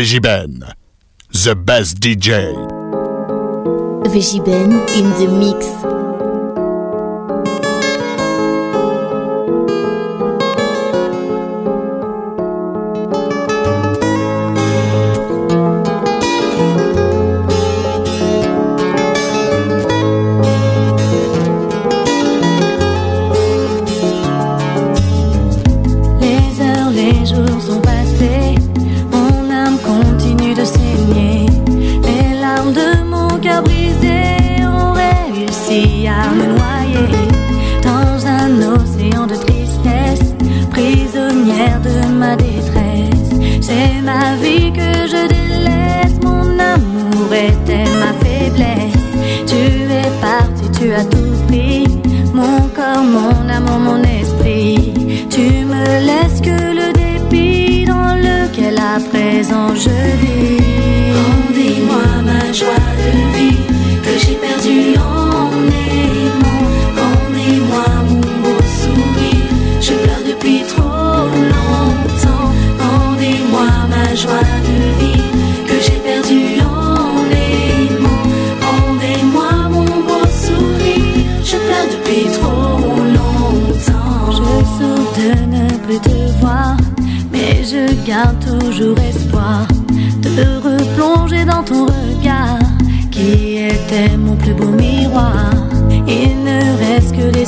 Vegiben, the best DJ. Vegiben in the mix.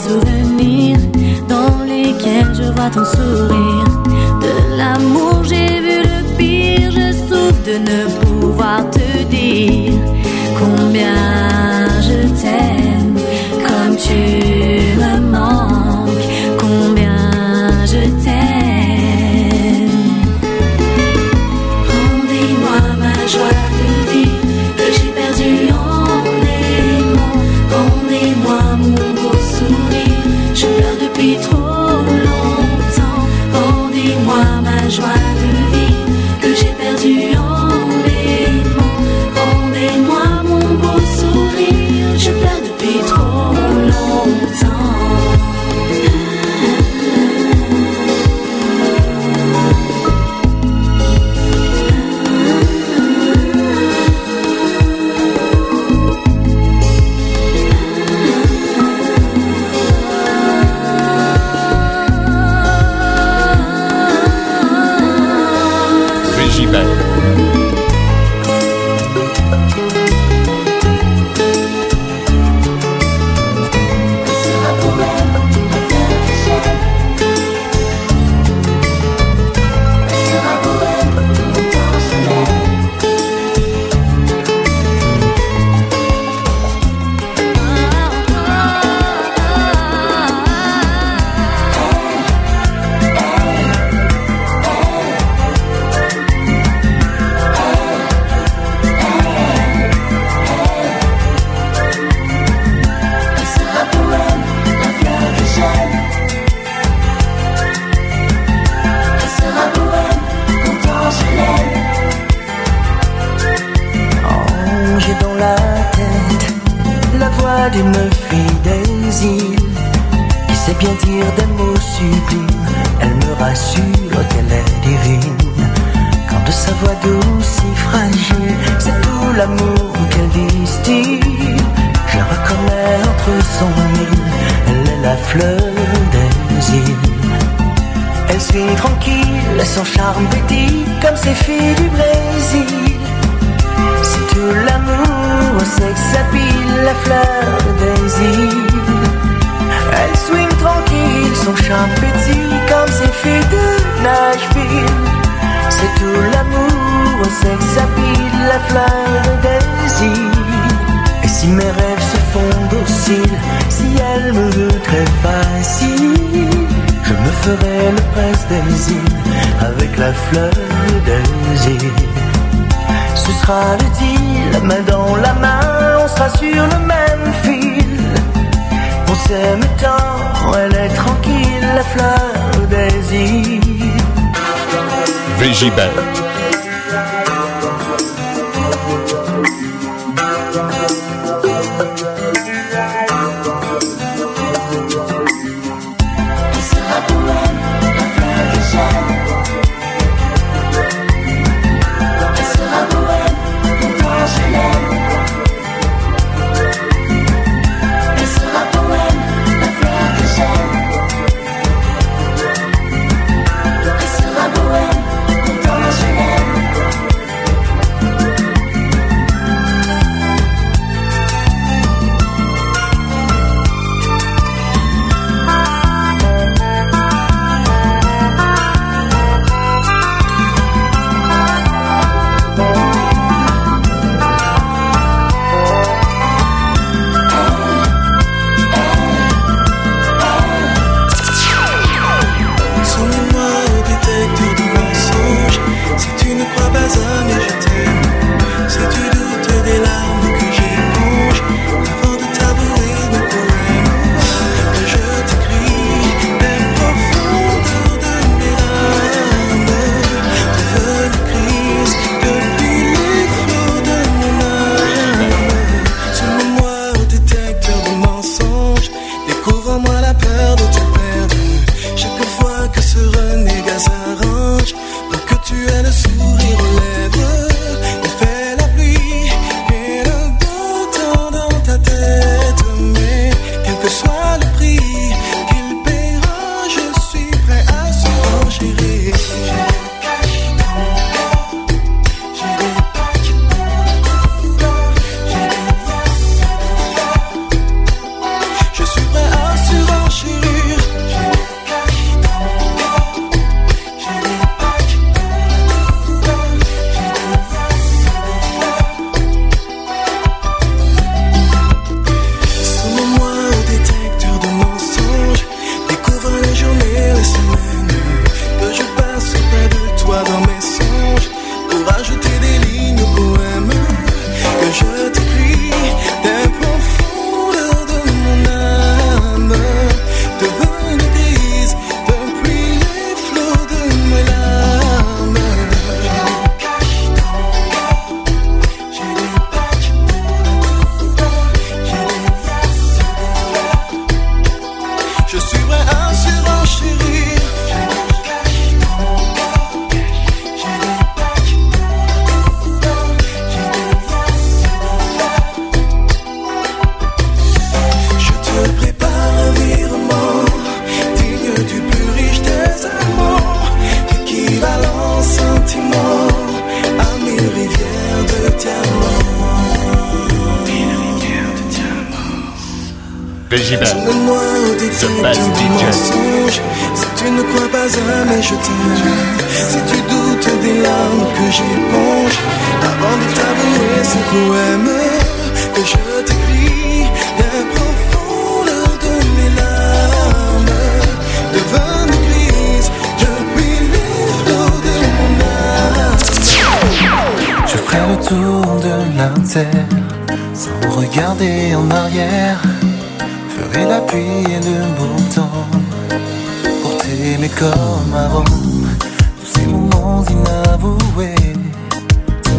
souvenirs dans lesquels je vois ton sourire. De l'amour, j'ai vu le pire, je souffre de ne pouvoir te dire combien. m'assure qu'elle est divine. Quand de sa voix douce et fragile, c'est tout l'amour qu'elle distille. Je reconnais entre son île, elle est la fleur des îles. Elle suit tranquille, son charme petit, comme ses filles du Brésil. C'est tout l'amour, c'est que s'habille la fleur des îles. Elle swing tranquille, son charme petit comme ses filles de Nashville. C'est tout l'amour, au sexe pile, la fleur de Et si mes rêves se fondent au cils, si elle me veut très facile, je me ferai le prince Daisy avec la fleur de Ce sera le deal, main dans la main, on sera sur le même t'aime tant, elle est tranquille, la fleur au désir. Végibert. se passe DJ Si tu ne crois pas à mes je t'aime Si tu doutes des larmes que j'éponge Avant de t'avouer ce poème Que je t'écris La profondeur de mes larmes devant Devenue grise Depuis l'eau de mon âme. Je ferai le tour de la terre Sans regarder en arrière. J'aurai la pluie et le beau temps pour t'aimer comme avant. Tous ces moments inavoués,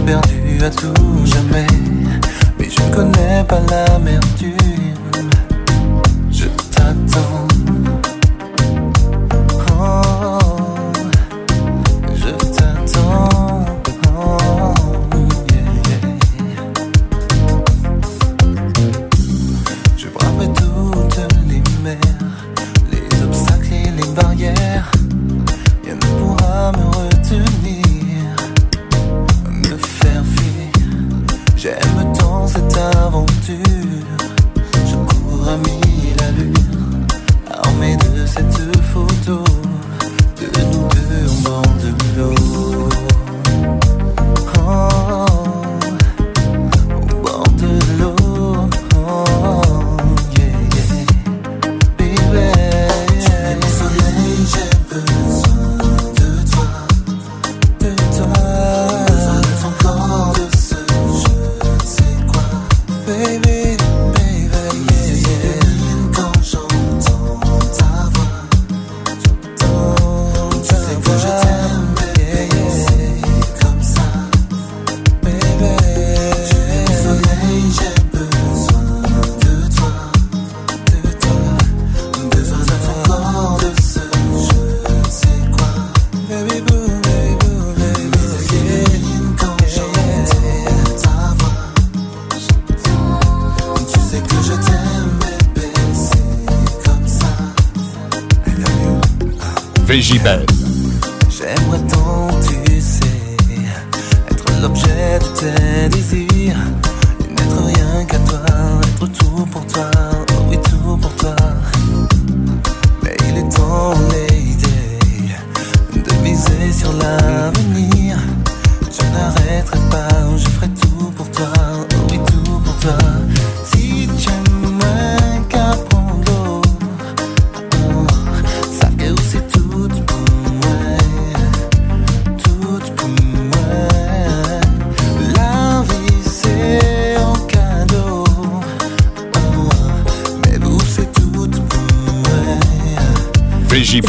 perdus à tout jamais. Mais je ne connais pas l'amertume G-Bag.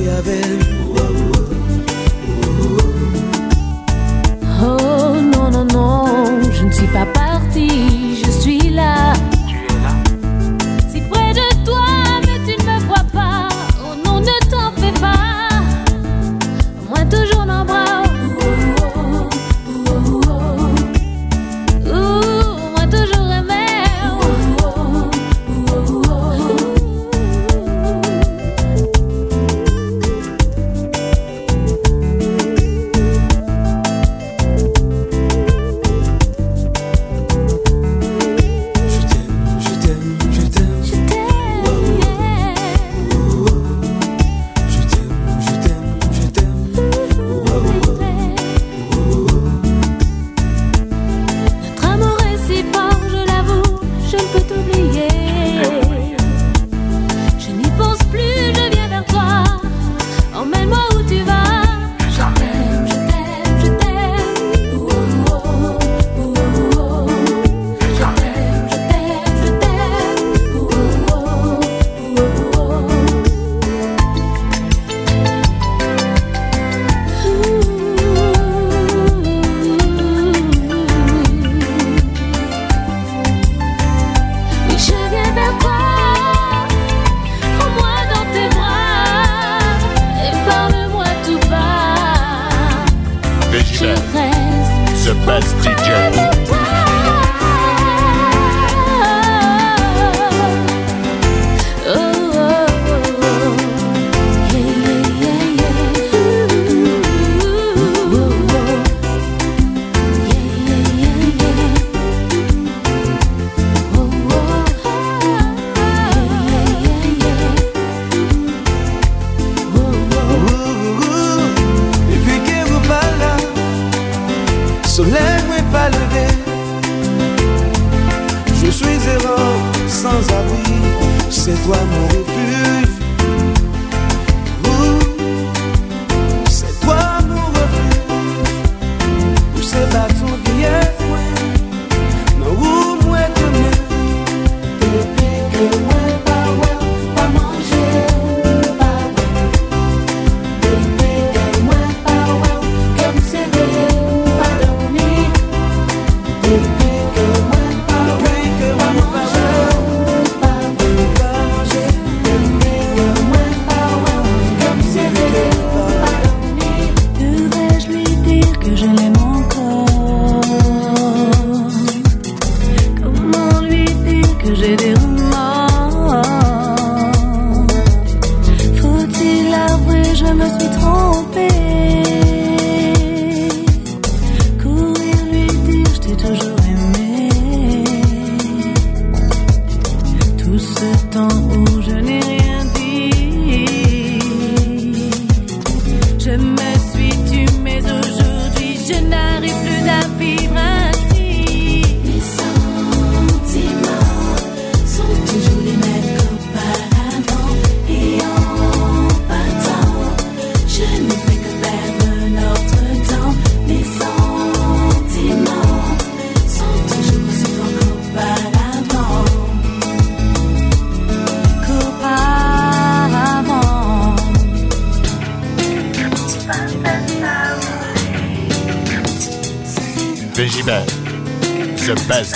voy a ver.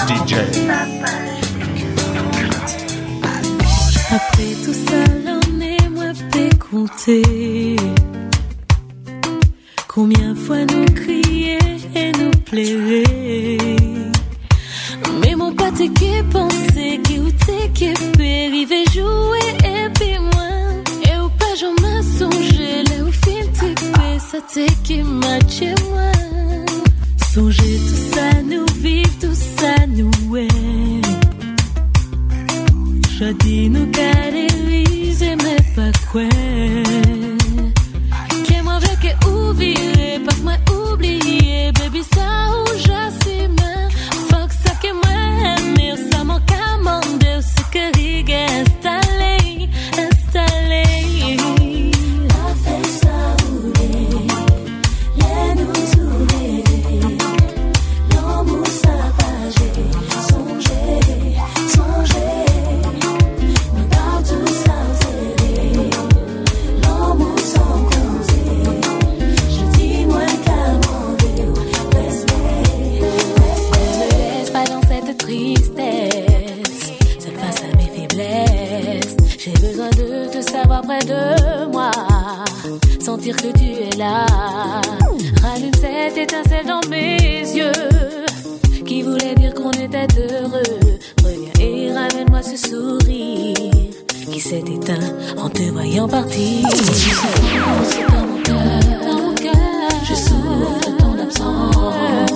DJ. savoir près de moi, sentir que tu es là. Rallume cette étincelle dans mes yeux, qui voulait dire qu'on était heureux. Reviens et ramène-moi ce sourire qui s'est éteint en te voyant partir. Je dans mon cœur, je souffre ton absence.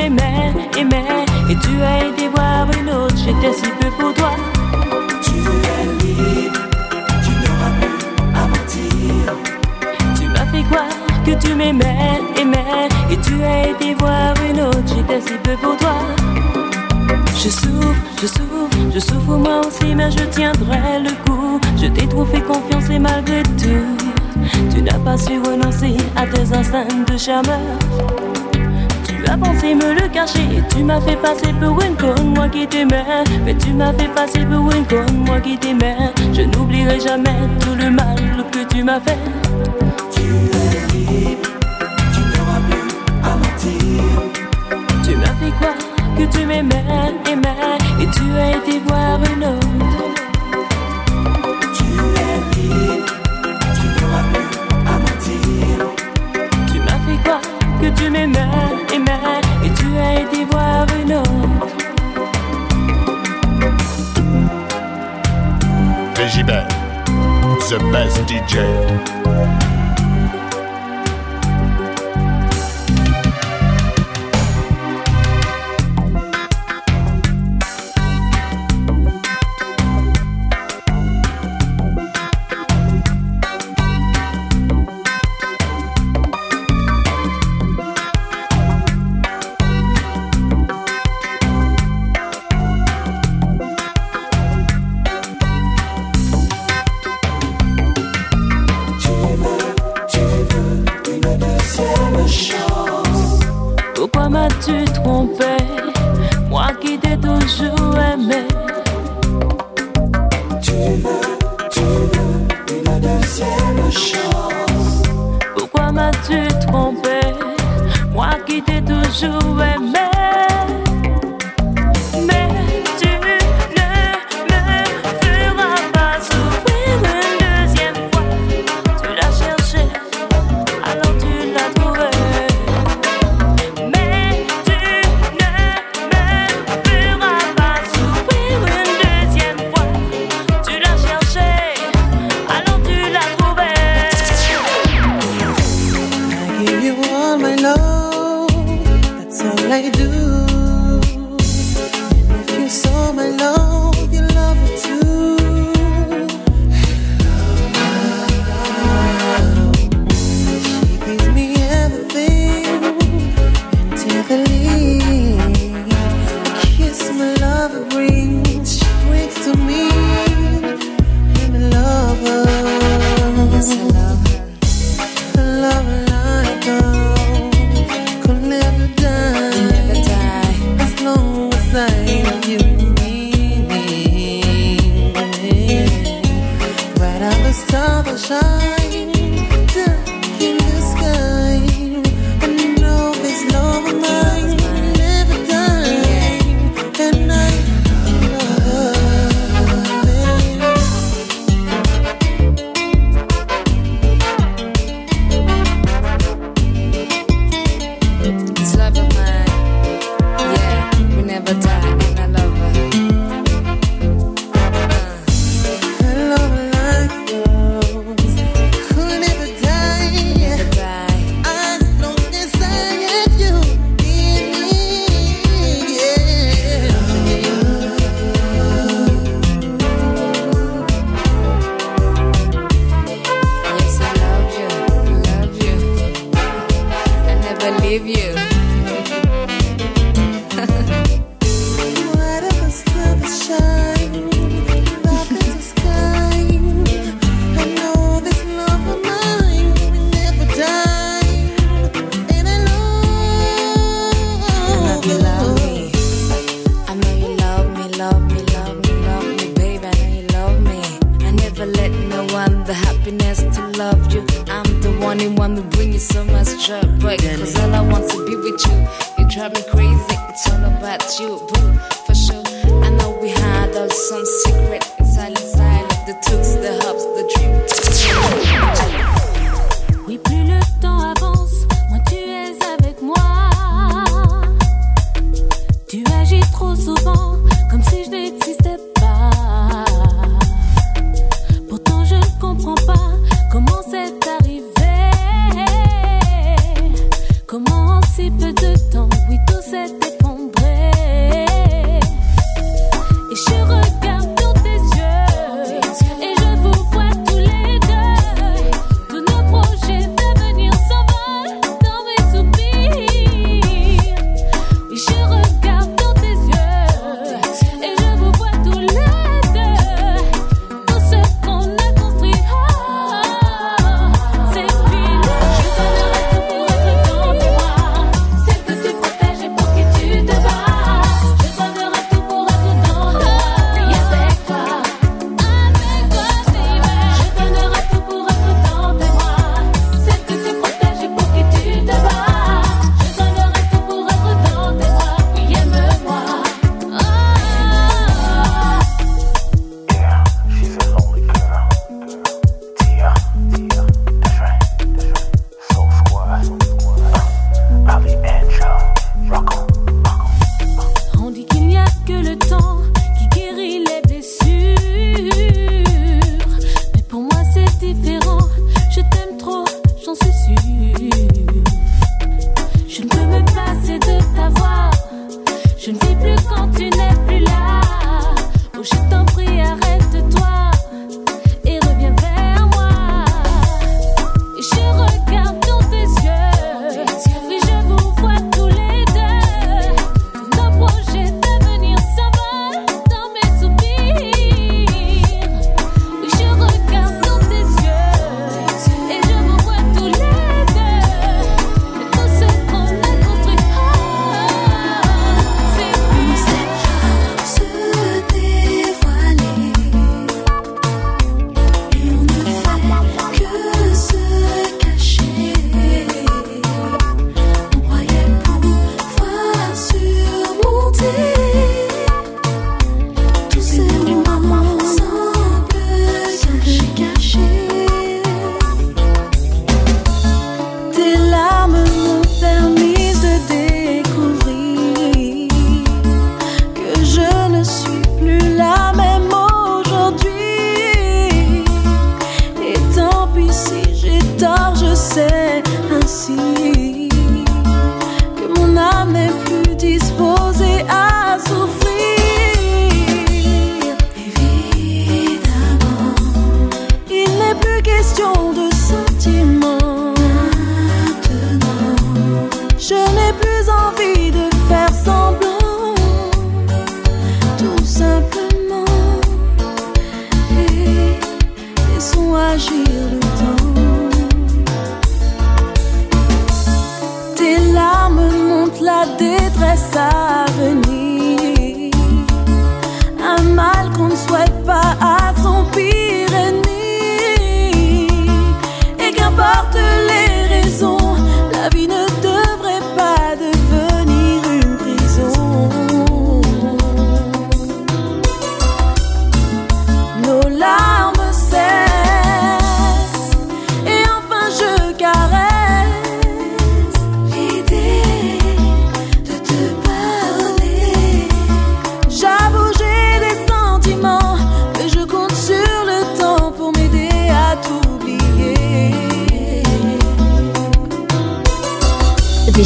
M'aimais, aimais Et tu as été voir une autre, j'étais si peu pour toi. Tu m'as fait quoi que tu m'aimais, aimais Et tu as été voir une autre, j'étais si peu pour toi. Je souffre, je souffre, je souffre moi aussi, mais je tiendrai le coup. Je t'ai trop fait confiance et malgré tout, tu n'as pas su renoncer à tes instincts de charmeur. Tu as pensé me le cacher, tu m'as fait passer pour une conne, moi qui t'aimais. Mais tu m'as fait passer pour une conne, moi qui t'aimais. Je n'oublierai jamais tout le mal que tu m'as fait. Tu m'as fait quoi que tu m'aimais, aimais Et tu as été voir une autre Tu m'as fait quoi que tu m'aimais, Vegibel, the best DJ. Moi qui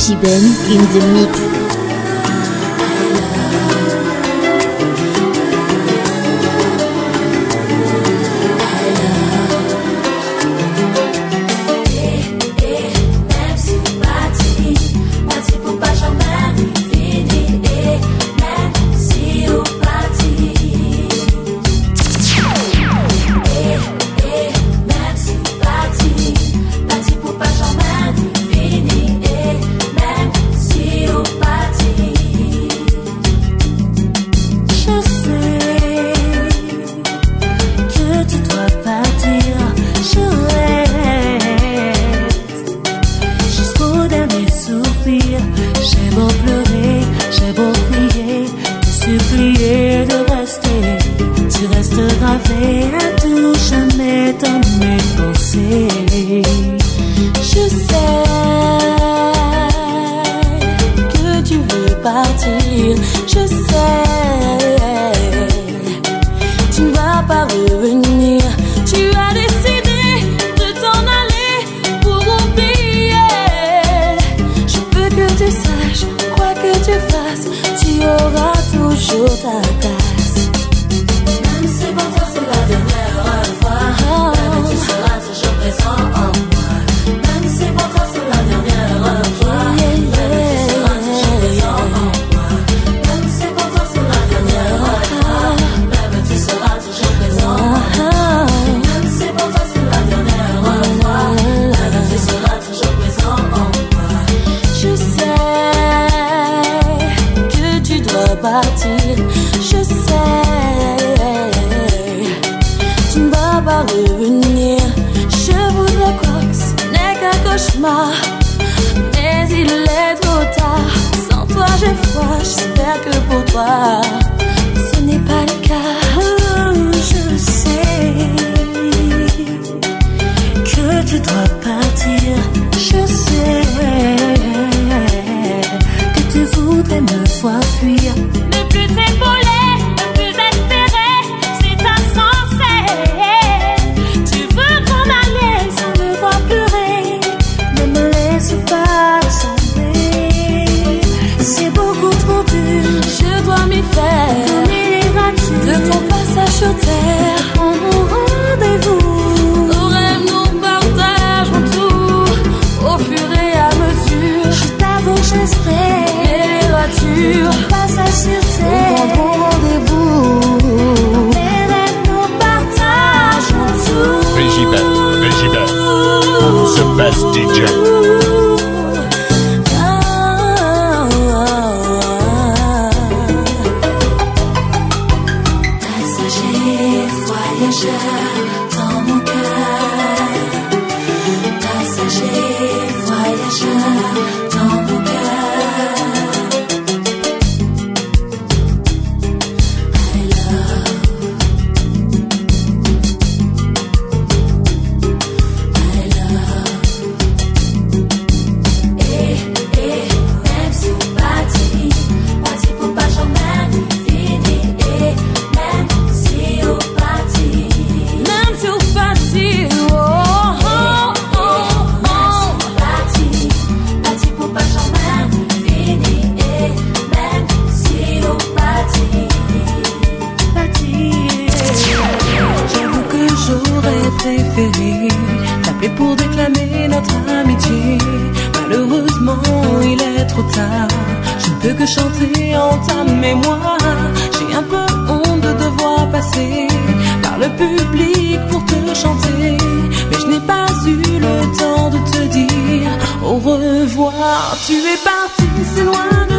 Vegiben in the mix. mais je n'ai pas eu le temps de te dire au revoir. Tu es parti, c'est loin de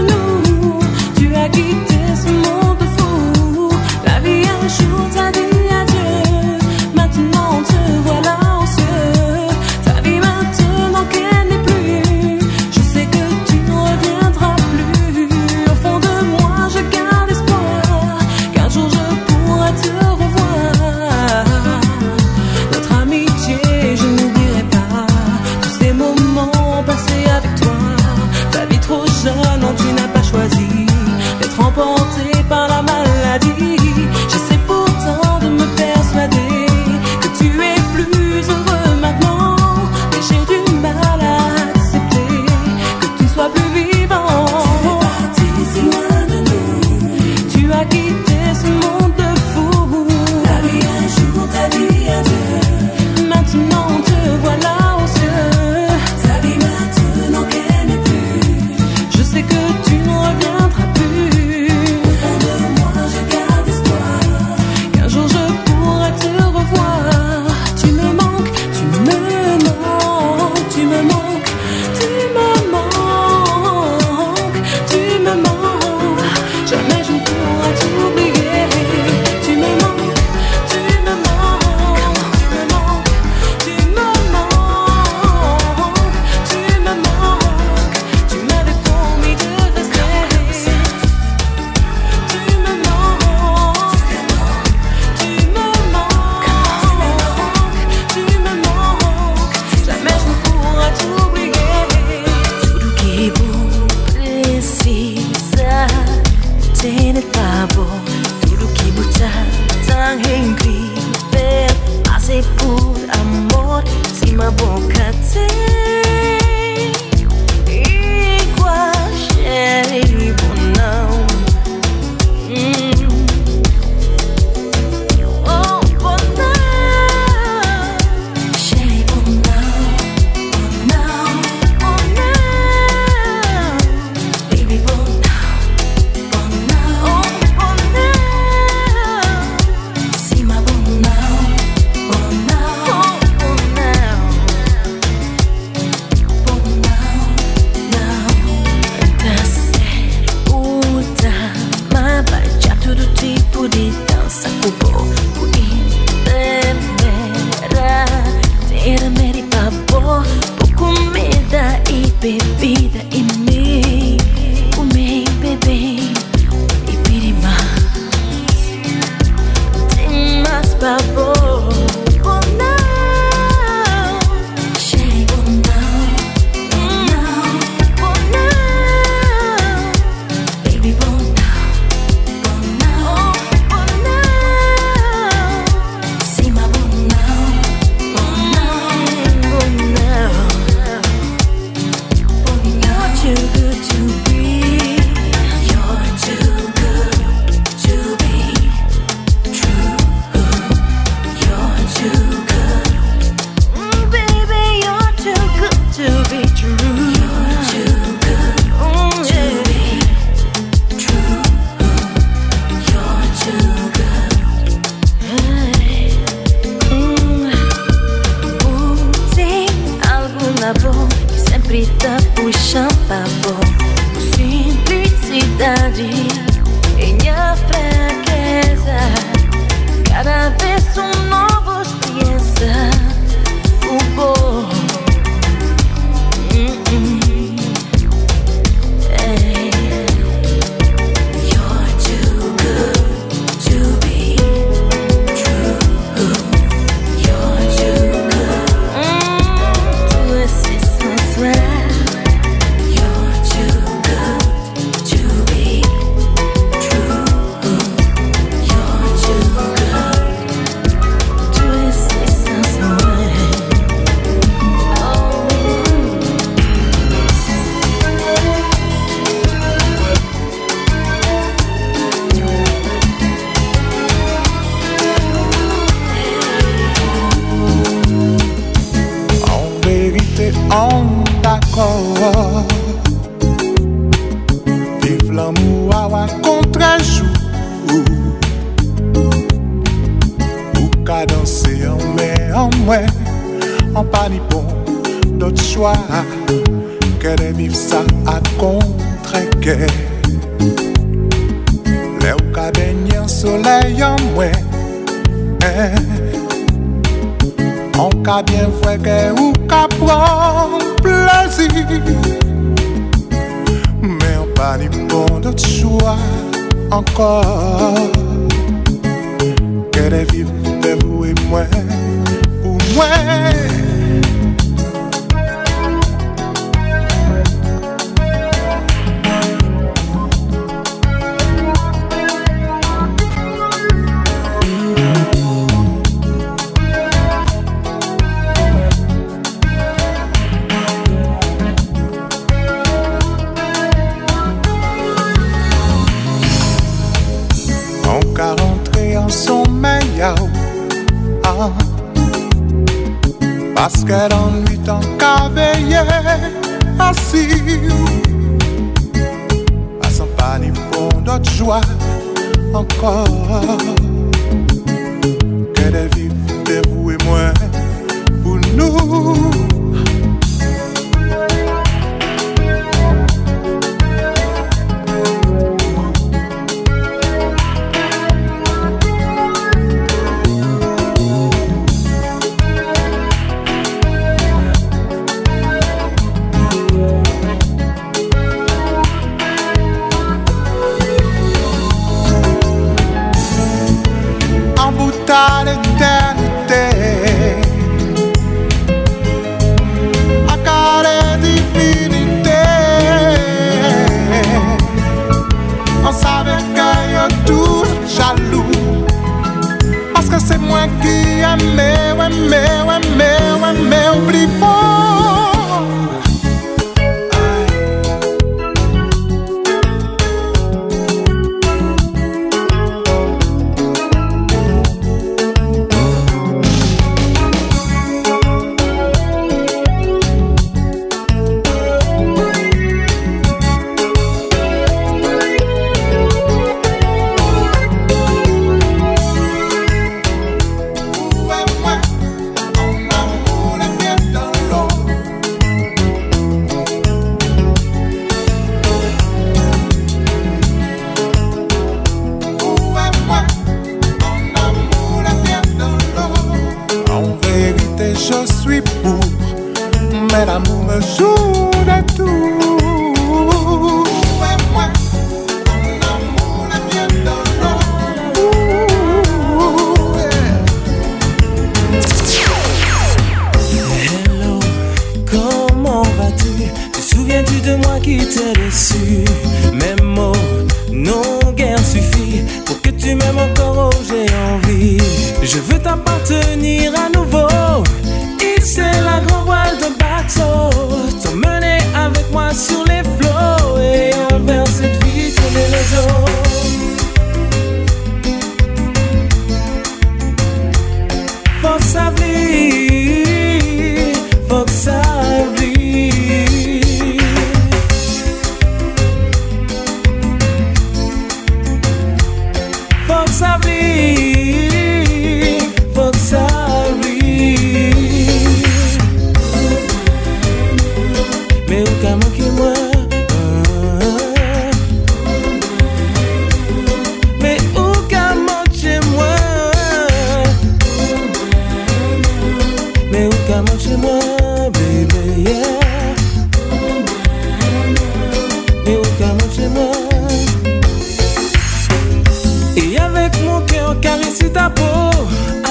mon cœur caresser ta peau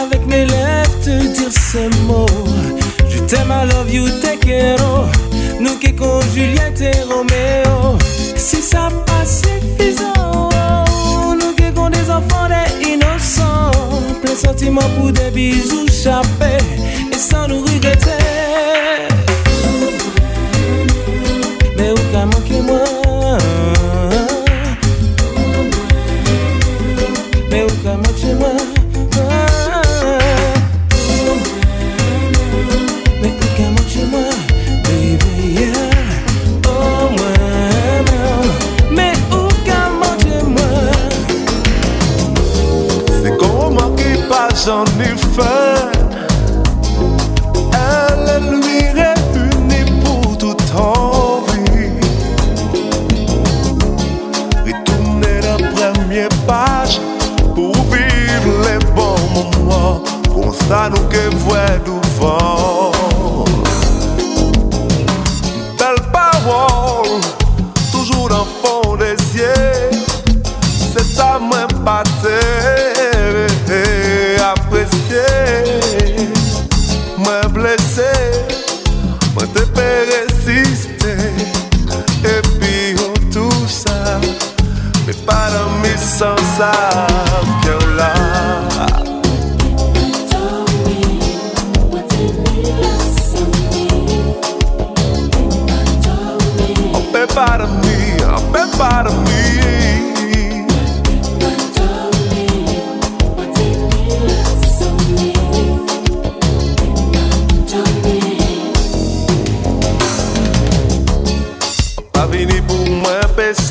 Avec mes lèvres te dire ces mots. Je t'aime, I love you, te quiero. Nous qui con Juliette et Roméo. Si ça passe suffisant Nous qui con des enfants des innocents. Plein sentiments pour des bisous chapés. Et sans nous regretter j'en ai faim. Elle lui réunie pour toute envie. Retourner la première page Pour vivre les bons moments. Comme ça nous que voit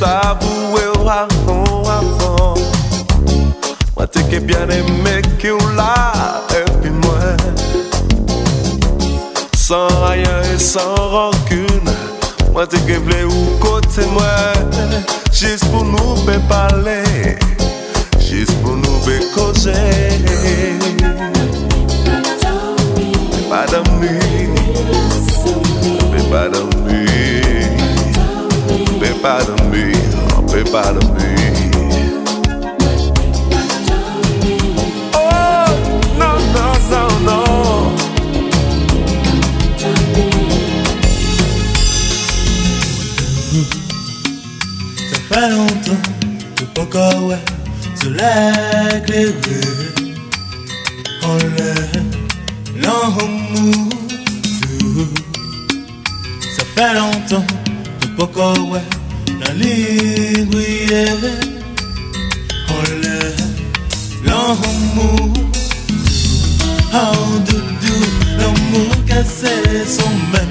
mais ça vous est avant, avant. Moi, t'es que bien aimé qui ou là, et puis moi. Sans rien et sans rancune. Moi, t'es que vle ou côté moi. Juste pour nous peut parler. Juste pour nous peut causer. Mais pas d'amis. Mais pas d'amis. Mais pas d'amis. Oh, non, non, non, non. Ça fait longtemps que pourquoi ouais L'amour Ça fait longtemps que pourquoi ouais La ligne brillait On l'aime L'amour Oh doudou L'amour cassé son même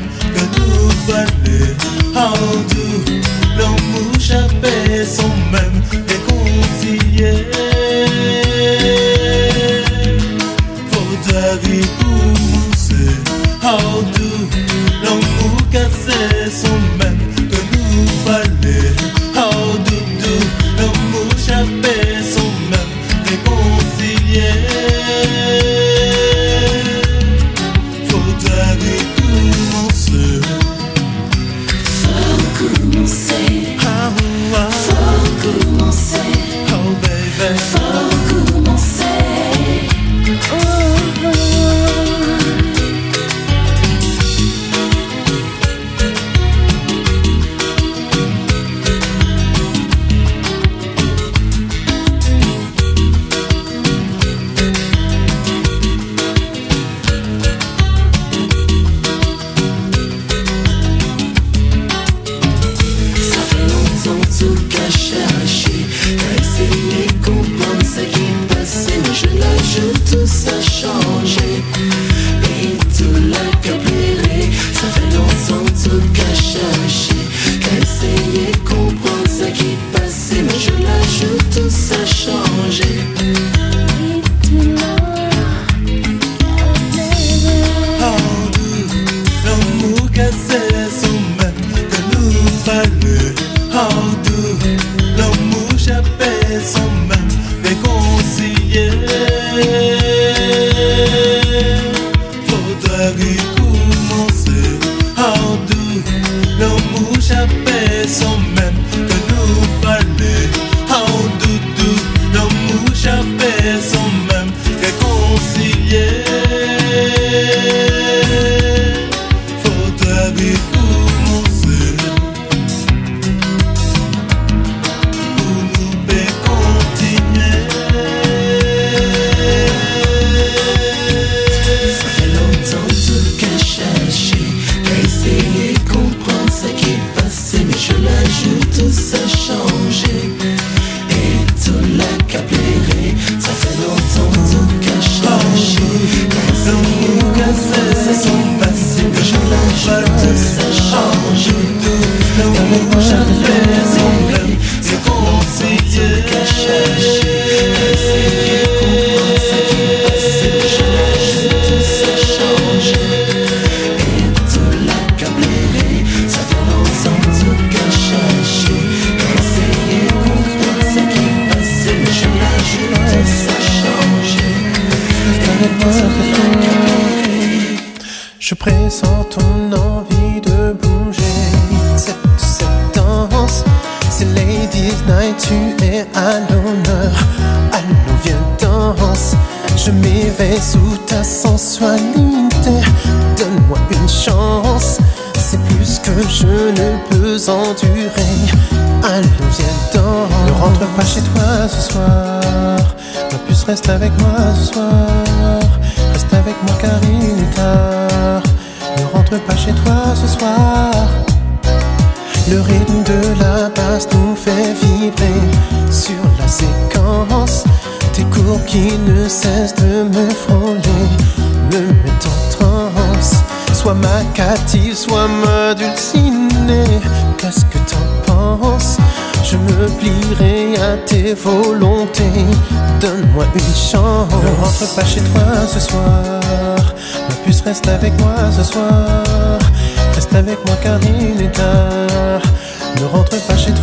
rentre pas chez toi ce soir. Ma puce reste avec moi ce soir. Reste avec moi car il est tard. Ne rentre pas chez toi.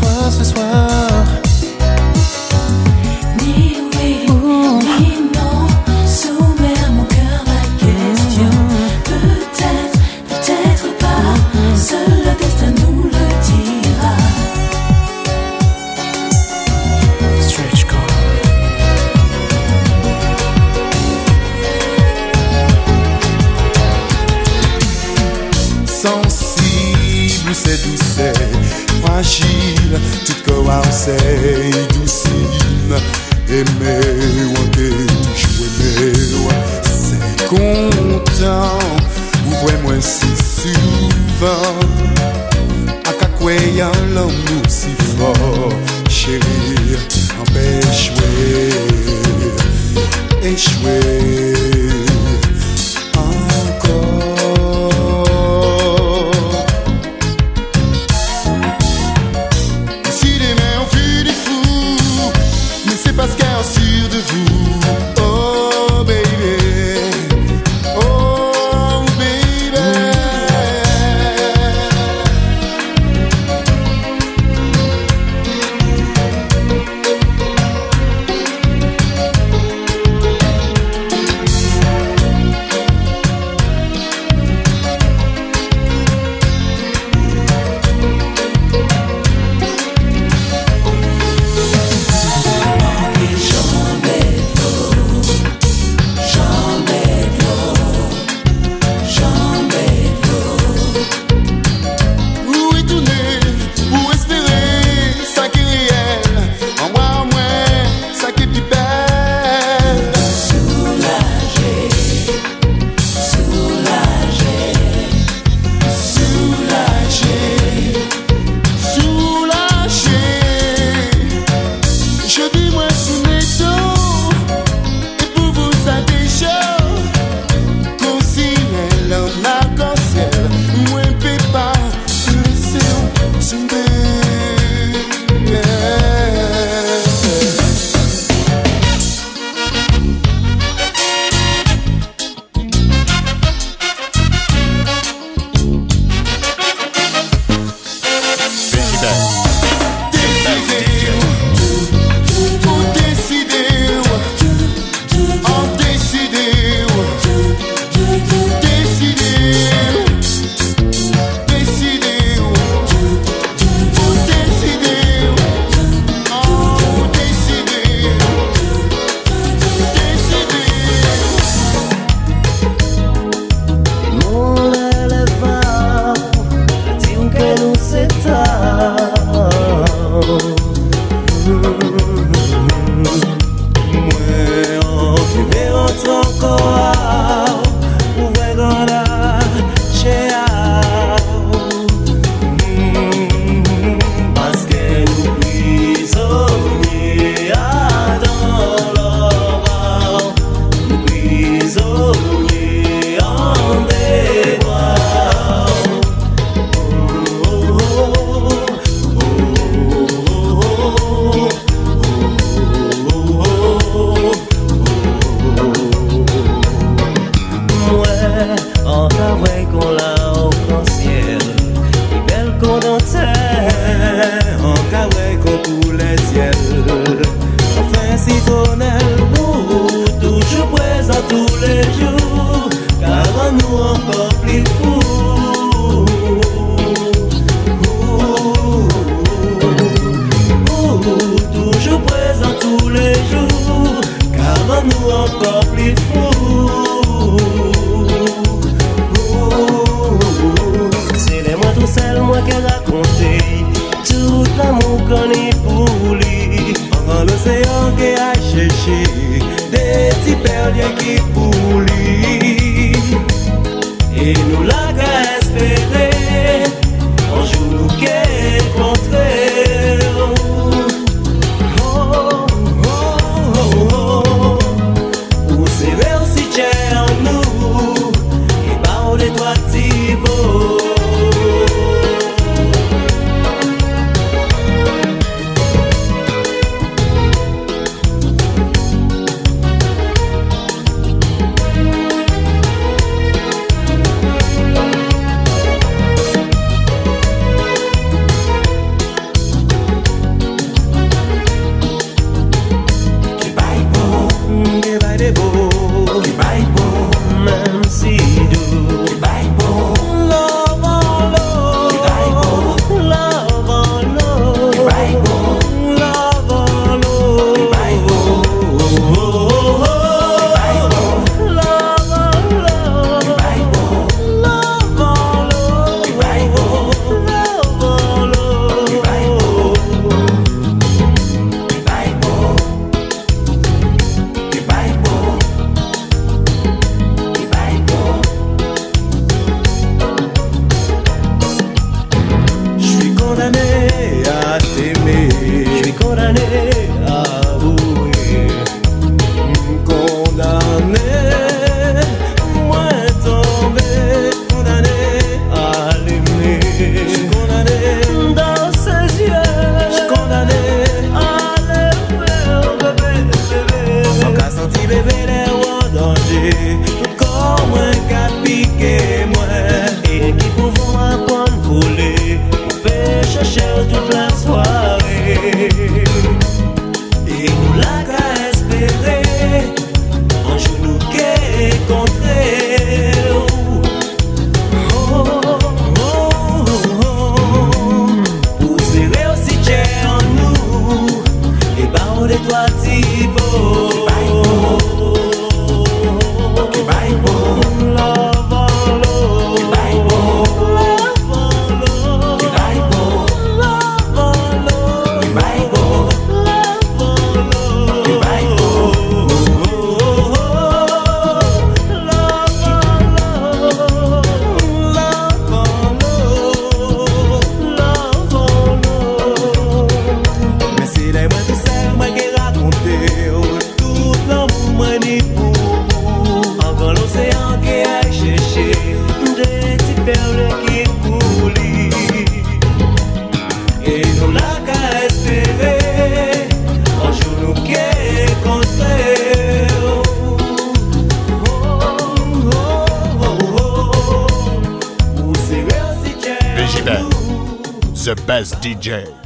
DJ.